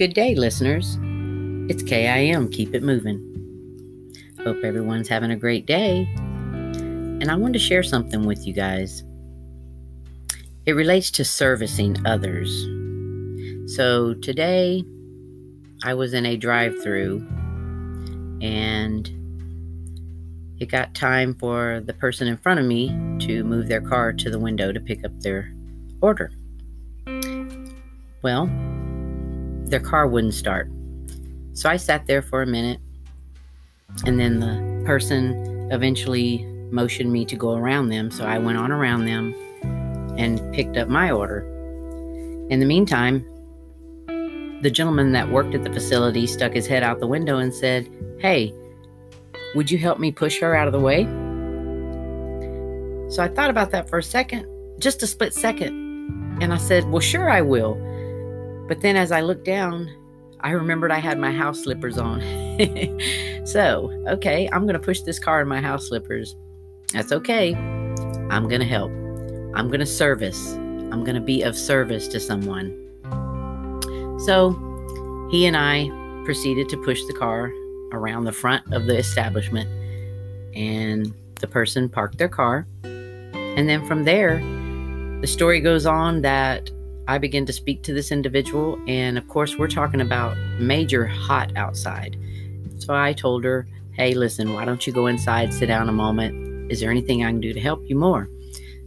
Good day, listeners. It's KIM. Keep it moving. Hope everyone's having a great day. And I wanted to share something with you guys. It relates to servicing others. So today, I was in a drive through and it got time for the person in front of me to move their car to the window to pick up their order. Well, their car wouldn't start. So I sat there for a minute, and then the person eventually motioned me to go around them. So I went on around them and picked up my order. In the meantime, the gentleman that worked at the facility stuck his head out the window and said, Hey, would you help me push her out of the way? So I thought about that for a second, just a split second. And I said, Well, sure, I will. But then as I looked down, I remembered I had my house slippers on. so, okay, I'm going to push this car in my house slippers. That's okay. I'm going to help. I'm going to service. I'm going to be of service to someone. So, he and I proceeded to push the car around the front of the establishment, and the person parked their car. And then from there, the story goes on that I begin to speak to this individual, and of course, we're talking about major hot outside. So I told her, Hey, listen, why don't you go inside, sit down a moment? Is there anything I can do to help you more?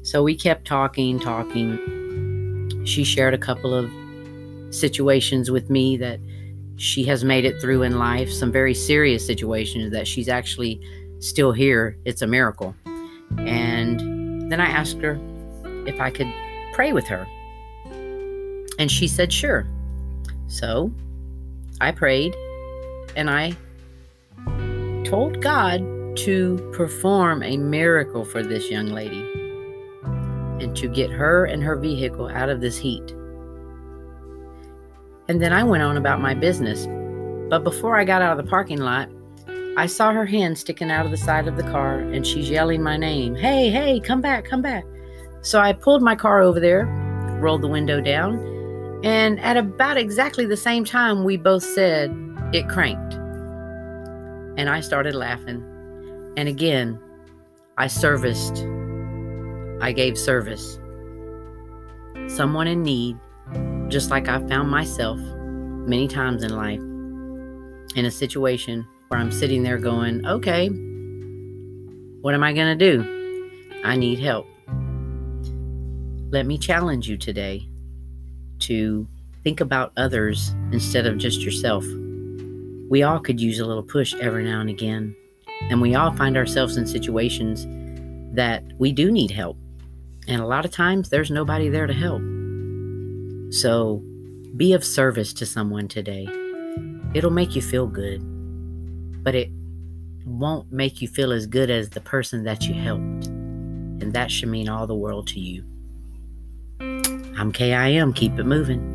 So we kept talking, talking. She shared a couple of situations with me that she has made it through in life, some very serious situations that she's actually still here. It's a miracle. And then I asked her if I could pray with her. And she said, Sure. So I prayed and I told God to perform a miracle for this young lady and to get her and her vehicle out of this heat. And then I went on about my business. But before I got out of the parking lot, I saw her hand sticking out of the side of the car and she's yelling my name Hey, hey, come back, come back. So I pulled my car over there, rolled the window down, and at about exactly the same time, we both said, It cranked. And I started laughing. And again, I serviced. I gave service. Someone in need, just like I found myself many times in life, in a situation where I'm sitting there going, Okay, what am I going to do? I need help. Let me challenge you today to think about others instead of just yourself. We all could use a little push every now and again, and we all find ourselves in situations that we do need help. And a lot of times there's nobody there to help. So be of service to someone today. It'll make you feel good, but it won't make you feel as good as the person that you helped. And that should mean all the world to you. I'm KIM. Keep it moving.